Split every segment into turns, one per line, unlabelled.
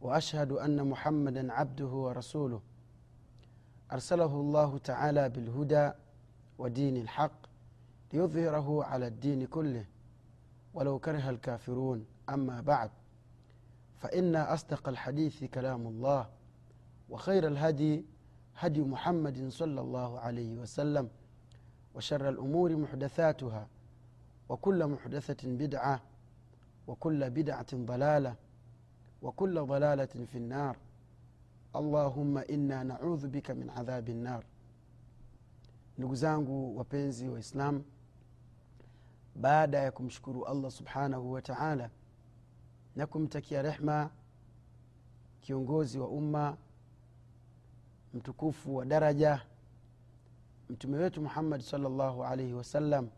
وأشهد أن محمدا عبده ورسوله. أرسله الله تعالى بالهدى ودين الحق ليظهره على الدين كله. ولو كره الكافرون أما بعد. فإن أصدق الحديث كلام الله وخير الهدي هدي محمد صلى الله عليه وسلم وشر الأمور محدثاتها وكل محدثة بدعة وكل بدعة ضلالة وكل ضلالة في النار allahumma inna naudhu bika min adhabi nnar ndugu zangu wapenzi wa islam baada ya kumshukuru allah subhanahu wa taala na kumtakia rehma kiongozi wa umma mtukufu wa daraja mtume wetu muhammadi salllahu alaihi wasallam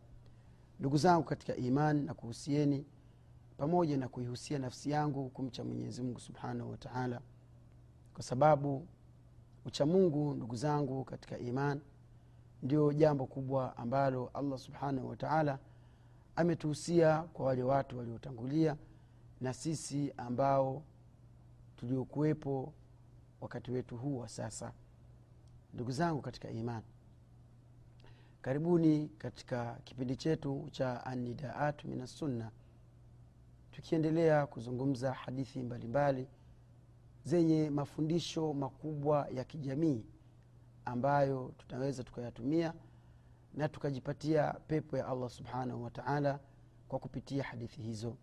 ndugu zangu katika iman na kuhusieni pamoja na kuihusia nafsi yangu kumcha mwenyezi mungu subhanahu wa taala. Kwa sababu uchamungu ndugu zangu katika iman ndio jambo kubwa ambalo allah subhanahu wa taala ametuhusia kwa wale watu waliotangulia na sisi ambao tuliokuwepo wakati wetu huu wa sasa. Ndugu zangu katika iman karibuni katika kipindi chetu cha anidaatu min assunna tukiendelea kuzungumza hadithi mbalimbali mbali, zenye mafundisho makubwa ya kijamii ambayo tunaweza tukayatumia na tukajipatia pepo ya allah subhanahu wataala kwa kupitia hadithi hizo.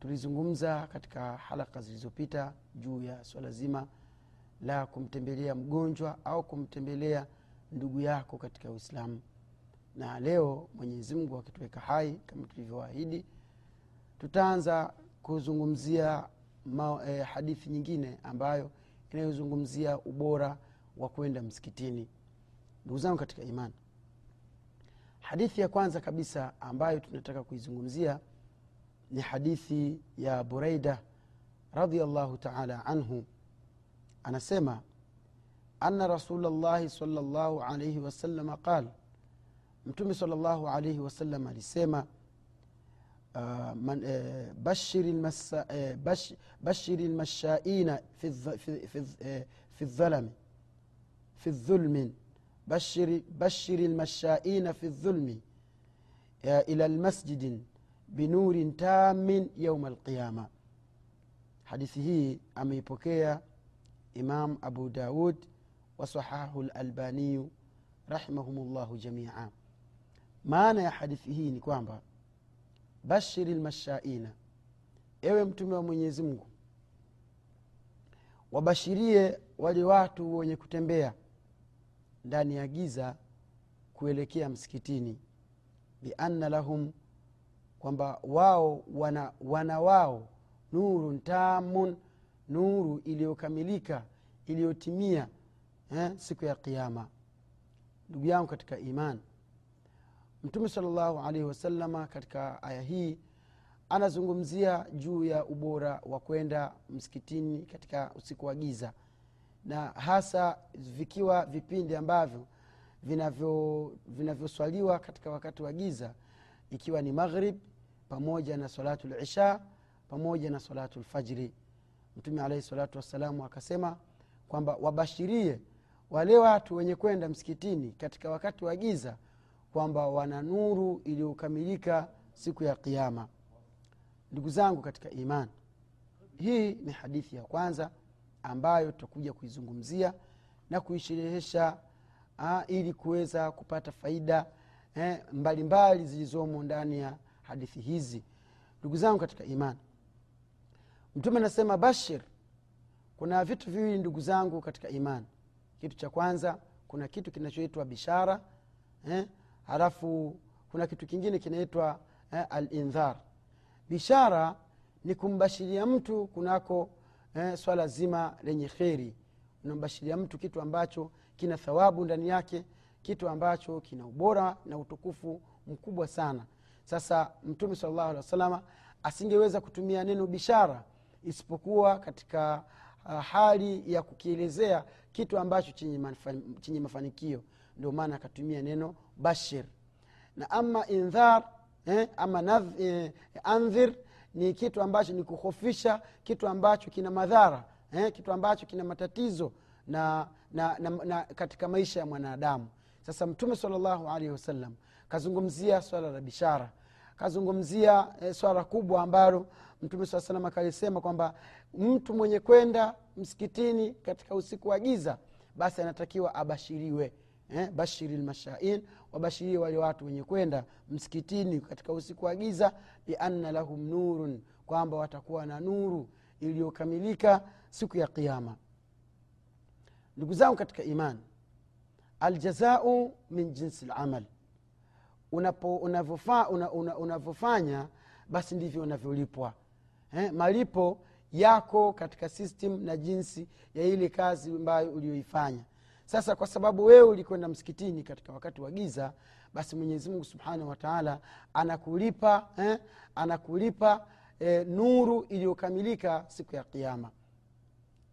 Tulizungumza katika halaka zilizopita juu ya swala zima la kumtembelea mgonjwa au kumtembelea ndugu yako katika uislamu. Na leo mwenyezimngu akituweka hai kama tulivyoahidi tutaanza kuzungumzia ma, eh, hadithi nyingine ambayo inayozungumzia ubora wa kwenda msikitini. Ndugu zangu katika imani hadithi ya kwanza kabisa ambayo tunataka kuizungumzia ni hadithi ya bureida radiallahu taala anhu. Anasema ana rasulllahi salllahu alaihi wasalama qal mtume salllahu alaihi wasallam alisema Uh, man, uh, bashiri, masa, uh, bash, bashiri lmashaina fi, fi, fi, fi dhalami fi dhulmin bashiri, bashiri lmashaina fi dhulmi ila lmasjidin binurin tamin yauma alqiyama hadithi hii ameipokea imam abu daud wasahahu lalbaniyu rahimahum llahu jamia maana ya hadithi hii ni kwamba bashiri lmashaina ewe mtume wa mwenyezi mungu wabashirie wale watu wenye kutembea ndani ya giza kuelekea msikitini. Bianna lahum kwamba wao wana, wana wao nurun tamun nuru iliyokamilika iliyotimia eh, siku ya qiama ndugu yangu katika imani mtume salllahu alaihi wasalama katika aya hii anazungumzia juu ya ubora wa kwenda msikitini katika usiku wa giza. Na hasa vikiwa vipindi ambavyo vinavyoswaliwa vinavyo katika wakati wa giza ikiwa ni maghrib pamoja na salatu lisha pamoja na salatu lfajri mtume alaihi salatu wassalamu akasema kwamba wabashirie wale watu wenye kwenda msikitini katika wakati wa giza kwamba wana nuru iliyokamilika siku ya qiama ndugu zangu katika iman hii ni hadithi ya kwanza ambayo tutakuja kuizungumzia na kuisherehesha ili kuweza kupata faida eh, mbalimbali zilizomo ndani ya hadithi hizi. Ndugu zangu katika iman mtume anasema bashir kuna vitu viwili ndugu zangu katika iman kitu cha kwanza kuna kitu kinachoitwa bishara eh, halafu kuna kitu kingine kinaitwa eh, alindhar bishara ni kumbashiria mtu kunako eh, swala zima lenye kheri. Unambashiria mtu kitu ambacho kina thawabu ndani yake kitu ambacho kina ubora na utukufu mkubwa sana. Sasa mtume salllahu alehi wasalama asingeweza kutumia neno bishara isipokuwa katika uh, hali ya kukielezea kitu ambacho chenye mafanikio ndio maana akatumia neno bashir. Na ama indhar eh, ama nadh, eh, andhir ni kitu ambacho ni kuhofisha kitu ambacho kina madhara eh, kitu ambacho kina matatizo na, na, na, na katika maisha ya mwanadamu. Sasa mtume salllahu alaihi wasallam kazungumzia swala la bishara kazungumzia eh, swala kubwa ambalo mtume saa salam akalisema kwamba mtu mwenye kwenda msikitini katika usiku wa giza basi anatakiwa abashiriwe eh, bashiri lmashain wabashirie wale watu wenye kwenda msikitini katika usiku wa giza lianna lahum nurun kwamba watakuwa na nuru iliyokamilika siku ya qiama ndugu zangu katika imani aljazau min jinsi lamal unavyofanya una, una, una basi ndivyo unavyolipwa. Eh, malipo yako katika system na jinsi ya ile kazi ambayo ulioifanya sasa kwa sababu wewe ulikwenda msikitini katika wakati wa giza basi mwenyezi mungu subhanahu wataala anakulipa eh, anakulipa eh, nuru iliyokamilika siku ya kiama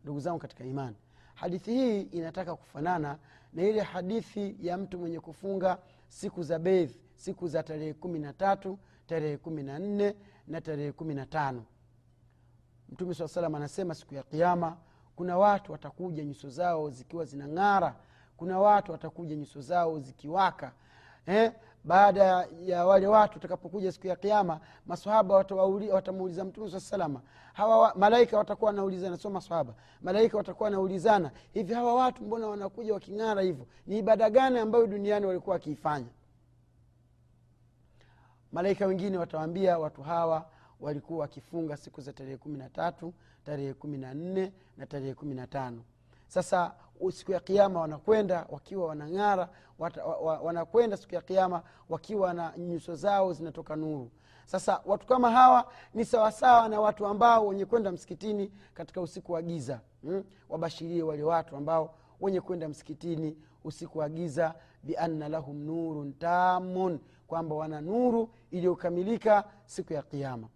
ndugu zangu katika imani hadithi hii inataka kufanana na ile hadithi ya mtu mwenye kufunga siku za bedhi siku za tarehe kumi na tatu tarehe kumi na nne na tarehe kumi na tano. Mtume saa salam anasema siku ya kiama kuna watu watakuja nyuso zao zikiwa zinang'ara kuna watu watakuja nyuso zao zikiwaka eh? baada ya wale watu watakapokuja siku ya kiama masahaba watamuuliza mtume saa salama. Hawa malaika watakuwa wanaulizana sio masahaba malaika watakuwa wanaulizana hivi hawa watu mbona wanakuja waking'ara hivyo? Ni ibada gani ambayo duniani walikuwa wakiifanya? Malaika wengine watawambia watu hawa walikuwa wakifunga siku za tarehe kumi na tatu tarehe kumi na nne na tarehe kumi na tano. Sasa siku ya kiama wanakwenda wakiwa wanang'ara wanakwenda siku ya kiama wakiwa na nyuso zao zinatoka nuru. Sasa watu kama hawa ni sawasawa na watu ambao wenye kwenda msikitini katika usiku wa giza hmm? wabashirie wale watu ambao wenye kwenda msikitini usiku wa giza bianna lahum nurun tamun kwamba wana nuru iliyokamilika siku ya kiama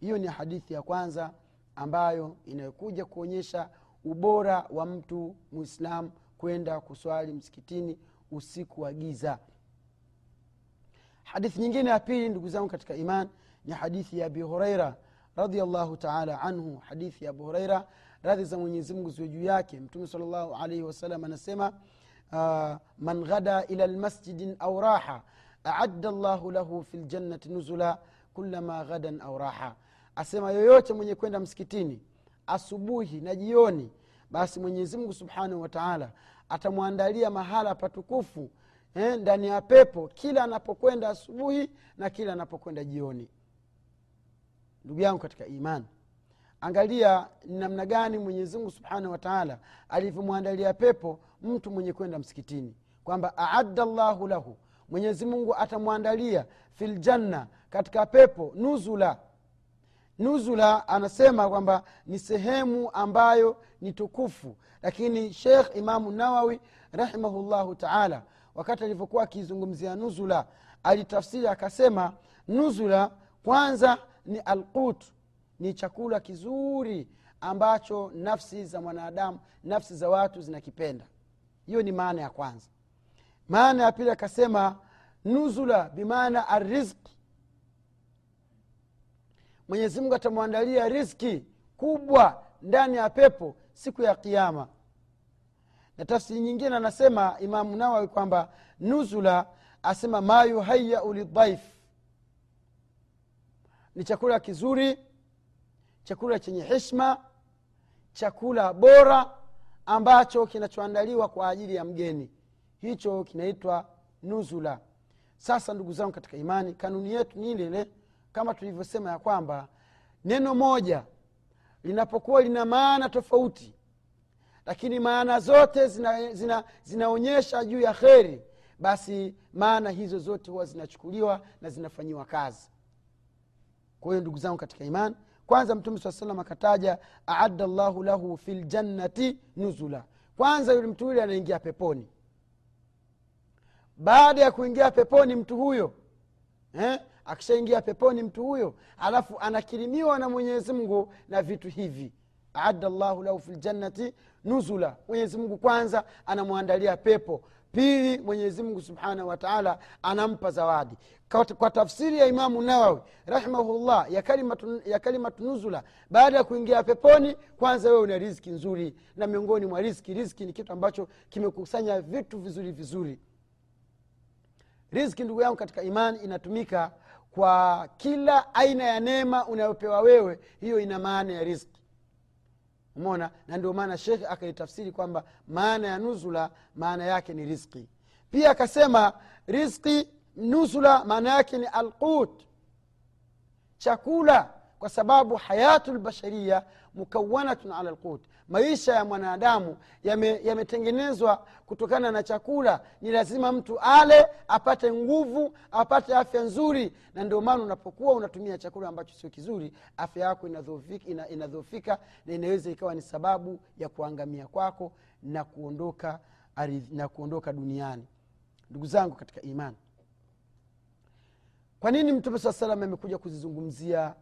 hiyo ni hadithi ya kwanza ambayo inayokuja kuonyesha ubora wa mtu muislam kwenda kuswali msikitini usiku wa giza. Hadithi nyingine ya pili ndugu zangu katika iman ni hadithi ya abi hureira radiallahu taala anhu. Hadithi ya abu hureira radhi za mwenyezimngu ziwe juu yake. Mtume salllahu alaihi wasallam anasema uh, man ghada ila lmasjidin au raha aadda llahu lahu fi ljannati nuzula kulama ghadan au raha asema yoyote mwenye kwenda msikitini asubuhi na jioni basi mwenyezimngu subhanahu wataala atamwandalia mahala patukufu eh, ndani ya pepo kila anapokwenda asubuhi na kila anapokwenda jioni. Ndugu yangu katika imani angalia ni namna gani mwenyezimngu subhanahu wataala alivyomwandalia pepo mtu mwenye kwenda msikitini kwamba aadda llahu lahu mwenyezi mungu atamwandalia filjanna katika pepo nuzula nuzula anasema kwamba ni sehemu ambayo ni tukufu lakini shekh imamu nawawi rahimahullahu taala wakati alivyokuwa akizungumzia nuzula alitafsiri akasema nuzula kwanza ni alqut ni chakula kizuri ambacho nafsi za mwanadamu nafsi za watu zinakipenda. Hiyo ni maana ya kwanza. Maana ya pili akasema nuzula bimaana arizki mwenyezimungu atamwandalia riski kubwa ndani ya pepo siku ya kiama na tafsiri nyingine anasema imamu nawawi kwamba nuzula asema ma yuhayau lidhaif ni chakula kizuri chakula chenye hishma chakula bora ambacho kinachoandaliwa kwa ajili ya mgeni. Hicho kinaitwa nuzula. Sasa ndugu zangu katika imani kanuni yetu ni ile ile kama tulivyosema ya kwamba neno moja linapokuwa lina maana tofauti lakini maana zote zinaonyesha zina, zina juu ya kheri basi maana hizo zote huwa zinachukuliwa na zinafanyiwa kazi kwa hiyo ndugu zangu katika imani kwanza mtume saa salam akataja aadda llahu lahu fi ljannati nuzula kwanza yule mtu yule anaingia peponi baada ya kuingia peponi mtu huyo eh? Akishaingia peponi mtu huyo alafu anakirimiwa na mwenyezi mungu na vitu hivi. Aada llahu lahu fi ljannati nuzula. Mwenyezi mungu kwanza anamwandalia pepo. Pili mwenyezi mungu subhanahu wataala anampa zawadi. Kwa, tafsiri ya imamu nawawi rahimahullah ya kalimatu, nuzula baada ya kuingia peponi kwanza wewe una riziki nzuri. Na miongoni mwa riziki riziki ni kitu ambacho kimekusanya vitu vizuri vizuri. Riziki ndugu yangu katika imani inatumika kwa kila aina ya neema unayopewa wewe hiyo ina maana ya riski umona na ndio maana shekhe akaitafsiri kwamba maana ya nuzula maana yake ni riski pia akasema riski nuzula maana yake ni alqut. Chakula kwa sababu hayatu lbasharia mukawanatun ala lqut maisha ya mwanadamu yametengenezwa yame kutokana na chakula. Ni lazima mtu ale apate nguvu apate afya nzuri na ndio maana unapokuwa unatumia chakula ambacho sio kizuri afya yako inadhoofika ina, ina na inaweza ikawa ni sababu ya kuangamia kwako na kuondoka na kuondoka duniani. Ndugu zangu katika imani kwa nini mtume saa salam amekuja kuzizungumzia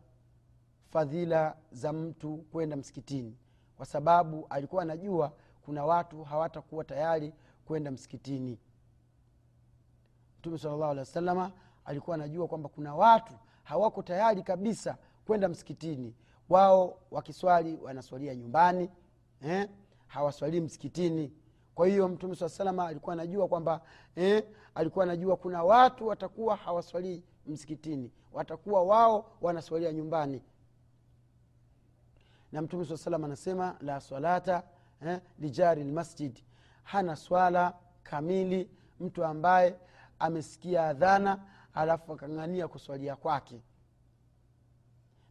fadhila za mtu kwenda msikitini kwa sababu alikuwa anajua kuna watu hawatakuwa tayari kwenda msikitini mtume salllahu alehi wasalama alikuwa anajua kwamba kuna watu hawako tayari kabisa kwenda msikitini wao wakiswali wanaswalia nyumbani eh? hawaswalii msikitini kwa hiyo mtume saa salama alikuwa anajua kwamba eh? alikuwa anajua kuna watu watakuwa hawaswalii msikitini watakuwa wao wanaswalia nyumbani na mtume saa salam anasema la salata eh, lijari lmasjid hana swala kamili mtu ambaye amesikia adhana alafu akang'ania kuswalia kwake.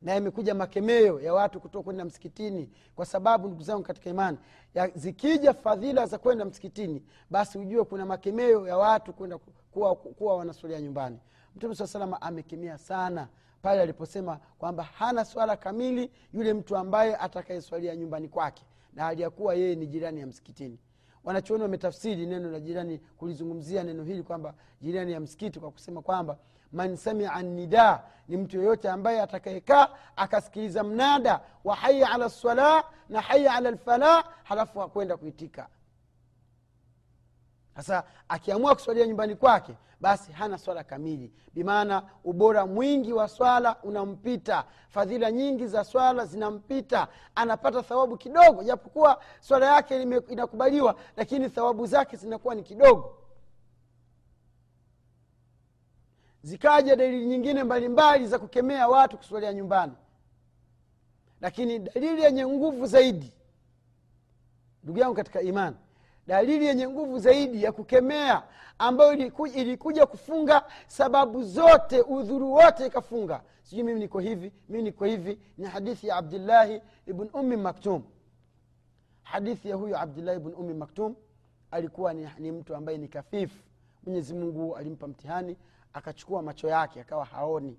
Na imekuja makemeo ya watu kutoka kwenda msikitini kwa sababu ndugu zangu katika imani ya, zikija fadhila za kwenda msikitini basi ujue kuna makemeo ya watu kwenda kuwa, kuwa wanaswalia nyumbani. Mtume saa salama amekemea sana pale aliposema kwamba hana swala kamili yule mtu ambaye atakayeswalia nyumbani kwake na hali ya kuwa yeye ni jirani ya msikitini. Wanachuoni wametafsiri neno la jirani kulizungumzia neno hili kwamba jirani ya msikiti kwa kusema kwamba man samia nida ni mtu yoyote ambaye atakayekaa akasikiliza mnada wa haya ala lsala na haya ala lfalah halafu akwenda kuitika sasa akiamua kuswalia nyumbani kwake basi hana swala kamili. Bimaana ubora mwingi wa swala unampita. Fadhila nyingi za swala zinampita. Anapata thawabu kidogo japokuwa swala yake inakubaliwa lakini thawabu zake zinakuwa ni kidogo. Zikaja dalili nyingine mbalimbali za kukemea watu kuswalia nyumbani. Lakini dalili yenye nguvu zaidi ndugu yangu katika imani dalili yenye nguvu zaidi ya kukemea ambayo ilikuja, ilikuja kufunga sababu zote udhuru wote ikafunga. Sijui mimi niko hivi mimi niko hivi. Ni hadithi ya abdillahi ibn ummi maktum. Hadithi ya huyo abdillahi ibn ummi maktum alikuwa ni, ni mtu ambaye ni kafifu. Mwenyezi mungu alimpa mtihani akachukua macho yake akawa haoni.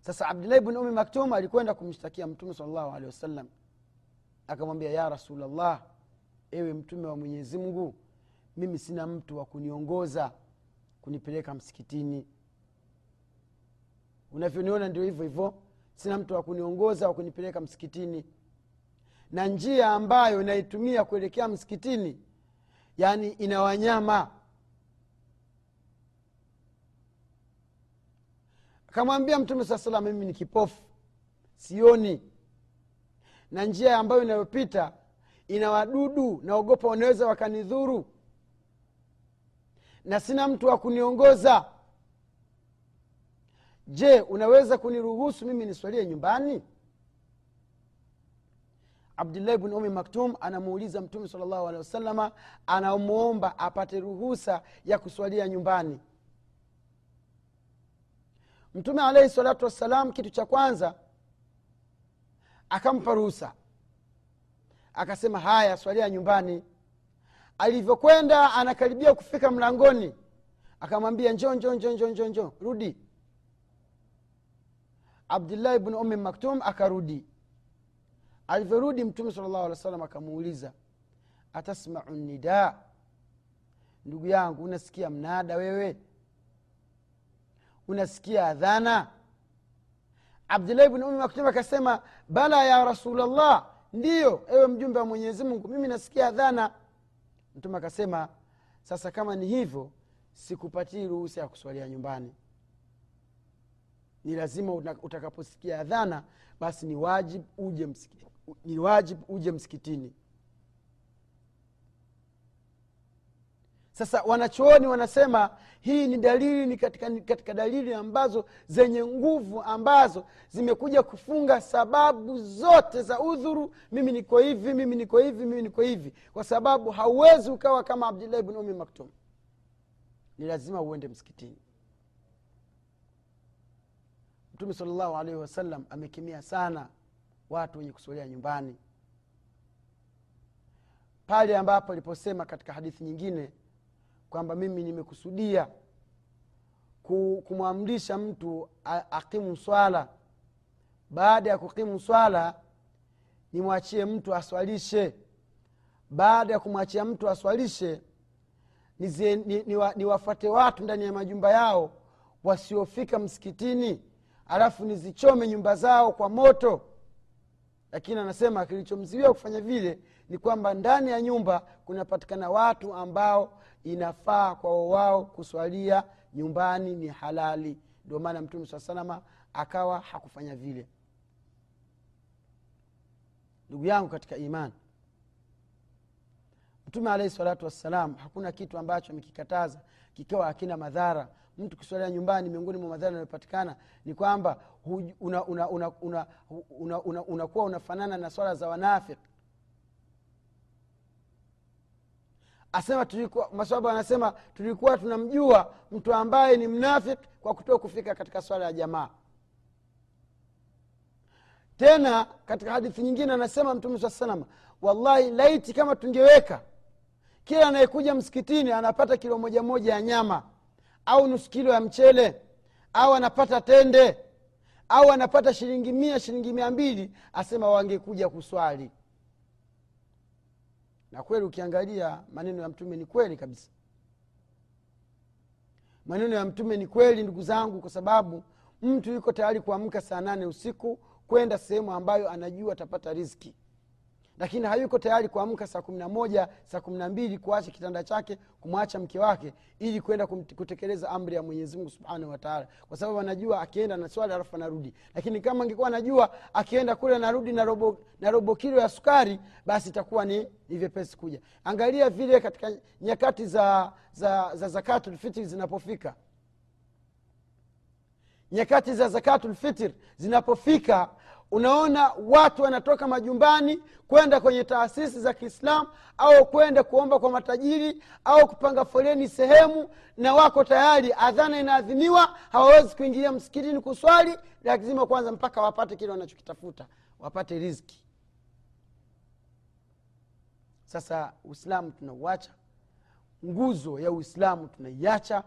Sasa abdillahi bn ummi maktum alikwenda kumshtakia mtume salllahu alehi wasallam. Akamwambia ya rasulllah ewe mtume wa mwenyezi mungu mimi sina mtu wa kuniongoza kunipeleka msikitini. Unavyoniona ndio hivyo hivyo. Sina mtu wa kuniongoza wa kunipeleka msikitini. Na njia ambayo naitumia kuelekea msikitini yaani ina wanyama. Akamwambia mtume saa salam mimi ni kipofu sioni. Na njia ambayo inayopita ina wadudu naogopa wanaweza wakanidhuru. Na sina mtu wa kuniongoza. Je unaweza kuniruhusu mimi niswalie nyumbani? Abdullahi bni umi maktum anamuuliza mtume sala llahu alehi wasalama anamwomba apate ruhusa ya kuswalia nyumbani. Mtume alaihi salatu wassalam kitu cha kwanza akampa ruhusa akasema haya swalia nyumbani. Alivyokwenda anakaribia kufika mlangoni. Akamwambia njo rudi. Abdullahi bnu umi maktum akarudi. Alivyorudi mtume sala llahu alih wa sallam akamuuliza atasmau nida? Ndugu yangu unasikia mnada wewe? Unasikia adhana? Abdulahi bnu umi maktum akasema bala ya rasulllah ndiyo ewe mjumbe wa mwenyezi mungu mimi nasikia adhana mtume akasema sasa kama ni hivyo sikupatii ruhusa ya kuswalia nyumbani. Ni lazima utakaposikia adhana basi ni wajib uje msiki, ni wajib uje msikitini sasa wanachooni wanasema hii ni dalili ni katika, katika dalili ambazo zenye nguvu ambazo zimekuja kufunga sababu zote za udhuru. Mimi niko hivi mimi niko hivi mimi niko hivi. Kwa sababu hauwezi ukawa kama abdullahi bn umi maktum. Ni lazima uende msikitini. Mtume salllahu alaihi wasallam amekemea sana watu wenye kusolea nyumbani. Pale ambapo aliposema katika hadithi nyingine kwamba mimi nimekusudia kumwamrisha mtu akimu swala. Baada ya kukimu swala nimwachie mtu aswalishe. Baada ya kumwachia mtu aswalishe niwafate ni, ni, ni watu ndani ya majumba yao wasiofika msikitini alafu nizichome nyumba zao kwa moto. Lakini anasema kilichomziwia kufanya vile ni kwamba ndani ya nyumba kunapatikana watu ambao inafaa kwa wao kuswalia nyumbani ni halali. Ndio maana mtume saa salama akawa hakufanya vile. Ndugu yangu katika imani mtume alaihi salatu wassalam hakuna kitu ambacho amekikataza kikiwa hakina madhara. Mtu kiswalia nyumbani miongoni mwa madhara yanayopatikana ni kwamba unakuwa una, una, una, una, una, una unafanana na swala za wanafiki asema tulikuwa maswaba wanasema tulikuwa tunamjua mtu ambaye ni mnafiki kwa kutoa kufika katika swala ya jamaa. Tena katika hadithi nyingine anasema mtume saa salama wallahi laiti kama tungeweka kila anayekuja msikitini anapata kilo moja moja ya nyama au nusu kilo ya mchele au anapata tende au anapata shilingi mia shilingi mia mbili asema wangekuja kuswali na kweli ukiangalia maneno ya mtume ni kweli kabisa. Maneno ya mtume ni kweli ndugu zangu kwa sababu mtu yuko tayari kuamka saa nane usiku kwenda sehemu ambayo anajua atapata riski lakini hayuko tayari kuamka saa kumi na moja saa kumi na mbili kuacha kitanda chake kumwacha mke wake ili kwenda kutekeleza amri ya mwenyezimungu subhanahu wataala kwa sababu anajua akienda na swali alafu anarudi. Lakini kama angekuwa anajua akienda kule anarudi na robo, na robo kilo ya sukari basi itakuwa ni, ni vyepesi kuja. Angalia vile katika nyakati za za, za zakatulfitri zinapofika. Nyakati za zakatulfitr zinapofika unaona watu wanatoka majumbani kwenda kwenye taasisi za kiislamu au kwenda kuomba kwa matajiri au kupanga foleni sehemu na wako tayari adhana inaadhiniwa hawawezi kuingilia msikitini kuswali lazima kwanza mpaka wapate kile wanachokitafuta wapate rizki sasa uislamu tunauacha nguzo ya uislamu tunaiacha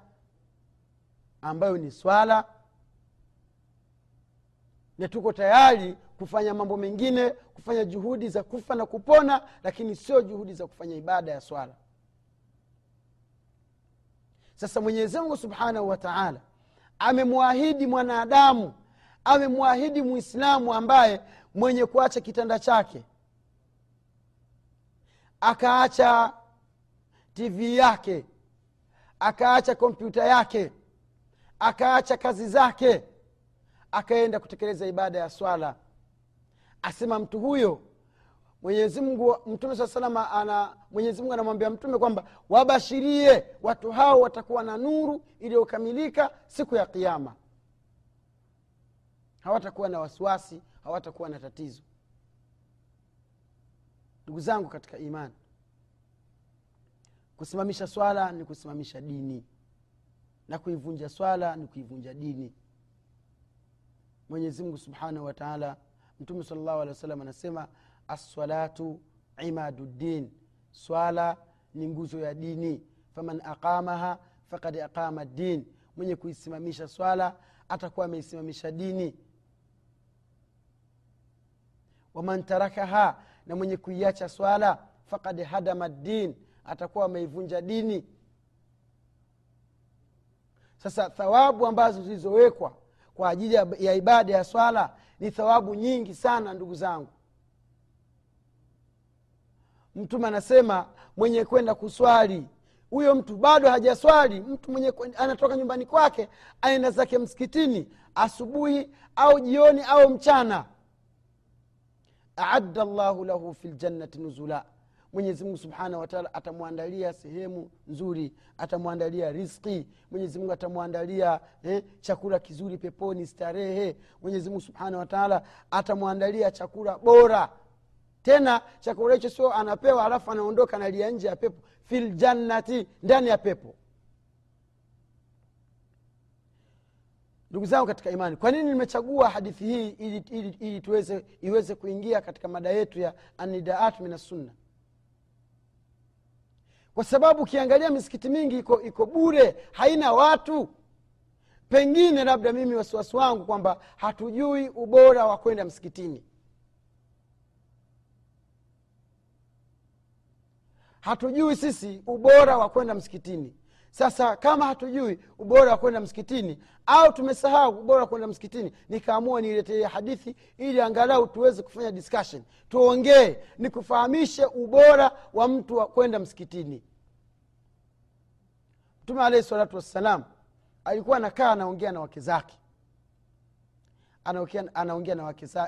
ambayo ni swala na tuko tayari kufanya mambo mengine kufanya juhudi za kufa na kupona lakini sio juhudi za kufanya ibada ya swala. Sasa mwenyezimngu subhanahu wa taala amemwahidi mwanadamu amemwahidi mwislamu ambaye mwenye kuacha kitanda chake akaacha tv yake akaacha kompyuta yake akaacha kazi zake akaenda kutekeleza ibada ya swala. Asema mtu huyo mwenyezimngu mtume saa salama ana mwenyezimungu anamwambia mtume kwamba wabashirie watu hao watakuwa na nuru iliyokamilika siku ya kiama hawatakuwa na wasiwasi hawatakuwa na tatizo. Ndugu zangu katika imani kusimamisha swala ni kusimamisha dini. Na kuivunja swala ni kuivunja dini mwenyezimngu subhanahu wataala mtume salllahu alehi wa sallam anasema assalatu imaduddin. Swala ni nguzo ya dini. Faman aqamaha fakad aqama din mwenye kuisimamisha swala atakuwa ameisimamisha dini. Waman tarakaha na mwenye kuiacha swala fakad hadama din atakuwa ameivunja dini. Sasa thawabu ambazo zilizowekwa kwa ajili ya- ibada ya swala ni thawabu nyingi sana ndugu zangu. Mtume anasema mwenye kwenda kuswali huyo mtu bado hajaswali mtu mwenye anatoka nyumbani kwake aenda zake msikitini asubuhi au jioni au mchana. Aadda llahu lahu fi ljannati nuzula mwenyezimungu subhanahu wataala atamwandalia sehemu nzuri atamwandalia riski mwenyezimungu atamwandalia eh, chakula kizuri peponi starehe. Mwenyezimungu subhanahu wataala atamwandalia chakula bora. Tena chakula hicho sio anapewa alafu anaondoka nalia nje ya pepo. Fil ndani ya pepo. Ndugu zangu katika imani kwa nini nimechagua hadithi hii ili, ili, ili tuweze iweze kuingia katika mada yetu ya anidaat min assunna kwa sababu ukiangalia misikiti mingi iko iko bure haina watu. Pengine labda mimi wasiwasi wangu kwamba hatujui ubora wa kwenda msikitini. Hatujui sisi ubora wa kwenda msikitini sasa kama hatujui ubora wa kwenda msikitini au tumesahau ubora wa kwenda msikitini nikaamua niletee hadithi ili angalau tuweze kufanya discussion. Tuongee nikufahamishe ubora wa mtu wa kwenda msikitini. Mtume alahi salatu wassalam alikuwa anakaa anaongea na wake zake. Anaongea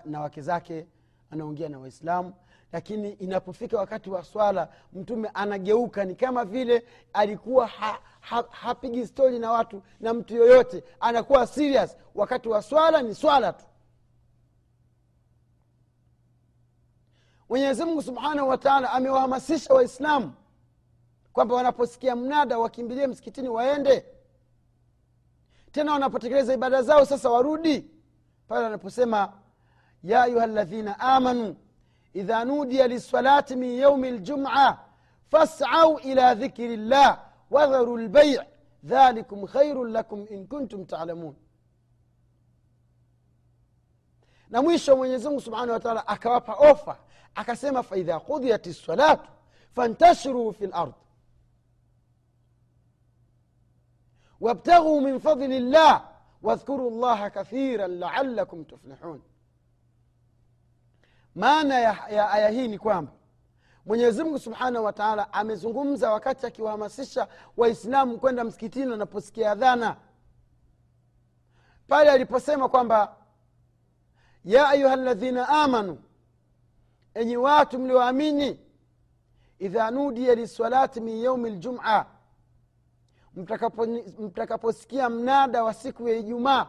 na wake zake anaongea na waislamu lakini inapofika wakati wa swala mtume anageuka ni kama vile alikuwa ha, ha, hapigi stori na watu na mtu yoyote anakuwa serious. Wakati wa swala ni swala tu. Mwenyezimungu subhanahu wataala amewahamasisha waislamu kwamba wanaposikia mnada wakimbilie msikitini waende. Tena wanapotekeleza ibada zao sasa warudi. Pale wanaposema ya ayuha ladhina amanu idha nudiya lissalati min yaumi ljumca fasau ila dhikri llah wadharu lbai dhalikum khairun lakum in kuntum talamun na mwisho mwenyezimungu subhanahu wataala akawapa ofa akasema faidha qudhiyat lsalatu fantashiruu fi lard wabtaghuu min fadli llah wadhkuru llaha kathira laalakum tuflihun maana ya, ya aya hii ni kwamba mwenyezi mungu subhanahu wa taala amezungumza wakati akiwahamasisha waislamu kwenda msikitini wanaposikia dhana pale aliposema kwamba ya ayuha ladhina amanu enyi watu mlioamini idha nudiya lisalati min yaumi ljuma mtakapo- mtakaposikia mnada wa siku ya ijumaa.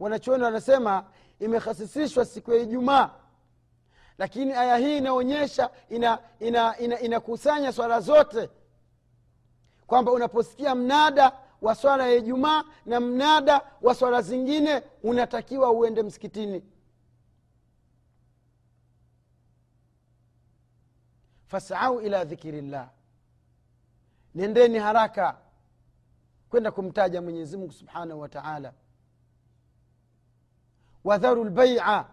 Wanachuoni wanasema imekhasisishwa siku ya ijumaa lakini aya hii inaonyesha inakusanya ina, ina, ina swala zote. Kwamba unaposikia mnada wa swala ya ijumaa na mnada wa swala zingine unatakiwa uende msikitini. Fasau ila dhikirillah nendeni haraka kwenda kumtaja mwenyezi mungu subhanahu wa taala. Wadharu lbaia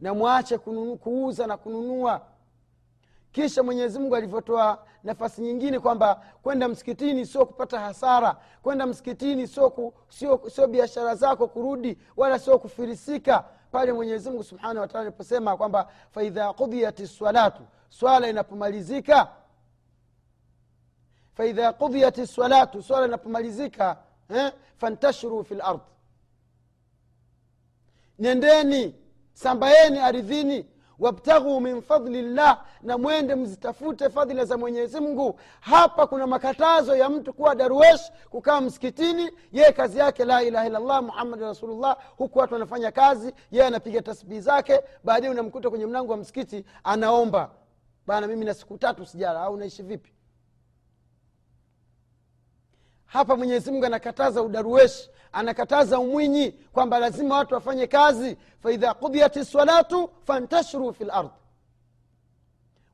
na mwache kuuza na kununua. Kisha mwenyezi mungu alivyotoa nafasi nyingine kwamba kwenda msikitini sio kupata hasara kwenda msikitini sio sio, biashara zako kurudi wala sio kufirisika pale mwenyezi mungu subhanahu wataala aliposema kwamba faidha qudhiyat lsalatu swala inapomalizika faidha qudhiyat lsalatu swala inapomalizika eh, fantashiru fi lardi nendeni sambaeni aridhini wabtaghuu min fadli llah na mwende mzitafute fadhila za mwenyezi mungu. Hapa kuna makatazo ya mtu kuwa darwesh kukaa msikitini yeye kazi yake la ilaha illallah muhammadi rasulullah huku watu wanafanya kazi yeye anapiga tasbihi zake baadaye unamkuta kwenye mlango wa msikiti anaomba. Bana mimi na siku tatu sijala au naishi vipi hapa mwenyezi mungu anakataza udarueshi anakataza umwinyi kwamba lazima watu wafanye kazi. Faidha qudhiyat lsalatu fantashru fi lardi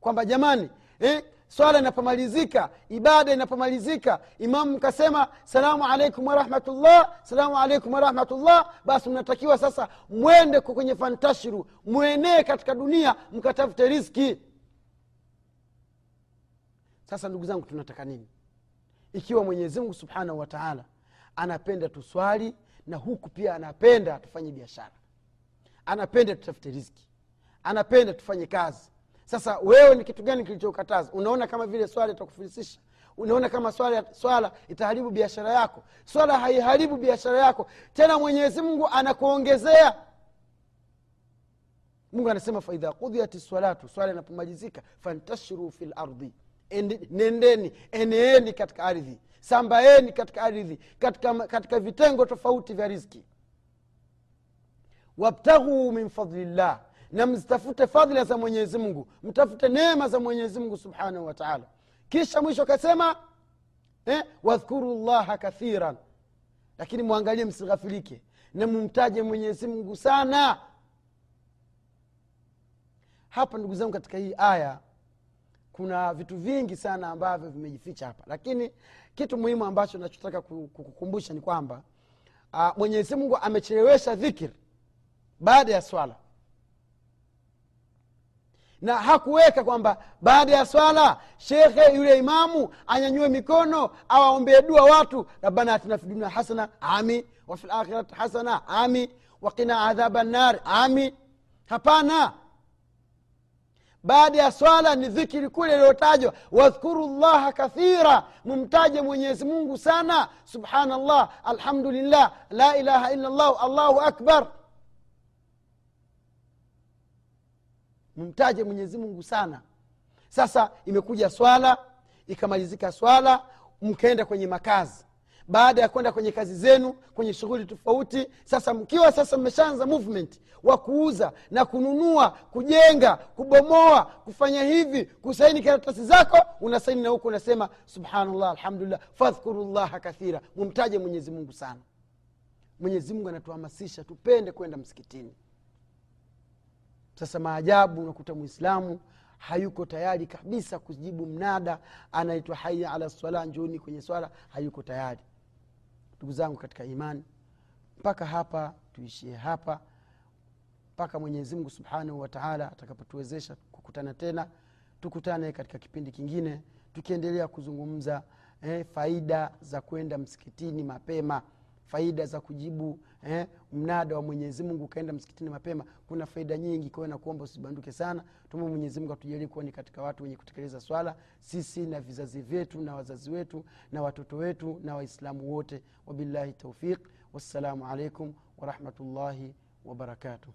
kwamba jamani eh, swala inapomalizika ibada inapomalizika imamu mkasema salamu alaikum warahmatullah salamu alaikum warahmatullah basi mnatakiwa sasa mwende kwenye fantashiru mwenee katika dunia mkatafute riski sasa ndugu zangu tunataka nini ikiwa mwenyezi mungu subhanahu wataala anapenda tuswali na huku pia anapenda tufanye biashara. Anapenda tutafute riski anapenda tufanye kazi. Sasa wewe ni kitu gani kilichokataza? Unaona kama vile swala itakufilisisha unaona kama swala, swala itaharibu biashara yako? Swala haiharibu biashara yako. Tena mwenyezi mungu anakuongezea. Mungu anasema faidha kudhiat salatu swala inapomalizika fantashiru fi nendeni eneeni katika ardhi. Sambaeni katika ardhi katika, katika vitengo tofauti vya rizki wabtaghuu min fadlillah na mzitafute fadhila za mwenyezi mungu. Mtafute neema za mwenyezi mungu subhanahu wa taala. Kisha mwisho akasema eh, wadhkuru llaha kathiran. Lakini mwangalie msighafilike na mumtaje mwenyezi mungu sana. Hapa ndugu zangu katika hii aya kuna vitu vingi sana ambavyo vimejificha hapa. Lakini kitu muhimu ambacho nachotaka kukukumbusha ni kwamba uh, mwenyezi mungu amechelewesha dhikiri baada ya swala. Na hakuweka kwamba baada ya swala shekhe yule imamu anyanyue mikono awaombee dua watu rabbana atina fi dunia hasana ami wafi lakhirati hasana ami wakina adhaba nar ami hapana baada ya swala ni dhikiri kule iliyotajwa wadhkuru llaha kathira mumtaje mwenyezi mungu sana. Subhanallah alhamdulillah la ilaha illa llah allahu akbar. Mumtaje mwenyezi mungu sana. Sasa imekuja swala ikamalizika swala mkaenda kwenye makazi baada ya kwenda kwenye kazi zenu kwenye shughuli tofauti. Sasa mkiwa sasa mmeshaanza movement wa kuuza na kununua kujenga kubomoa kufanya hivi kusaini karatasi zako unasaini na huku unasema subhanallah alhamdulillah fadhkuru llaha kathira. Mumtaje mwenyezi mungu sana. Mwenyezi mungu anatuhamasisha tupende kwenda msikitini. Sasa maajabu unakuta mwislamu hayuko tayari kabisa kujibu mnada. Anaitwa haya ala swala njoni kwenye swala hayuko tayari ndugu zangu katika imani mpaka hapa tuishie hapa. Mpaka mwenyezimngu subhanahu wataala atakapotuwezesha kukutana tena tukutane katika kipindi kingine tukiendelea kuzungumza eh, faida za kwenda msikitini mapema faida za kujibu eh, mnada wa mwenyezi mungu ukaenda msikitini mapema kuna faida nyingi. Kwayo nakuomba usibanduke sana. Tume mwenyezi mungu atujalie kuwa ni katika watu wenye kutekeleza swala sisi na vizazi vyetu na wazazi wetu na watoto wetu na waislamu wote. Wabillahi taufiq wassalamu alaikum warahmatullahi wabarakatuh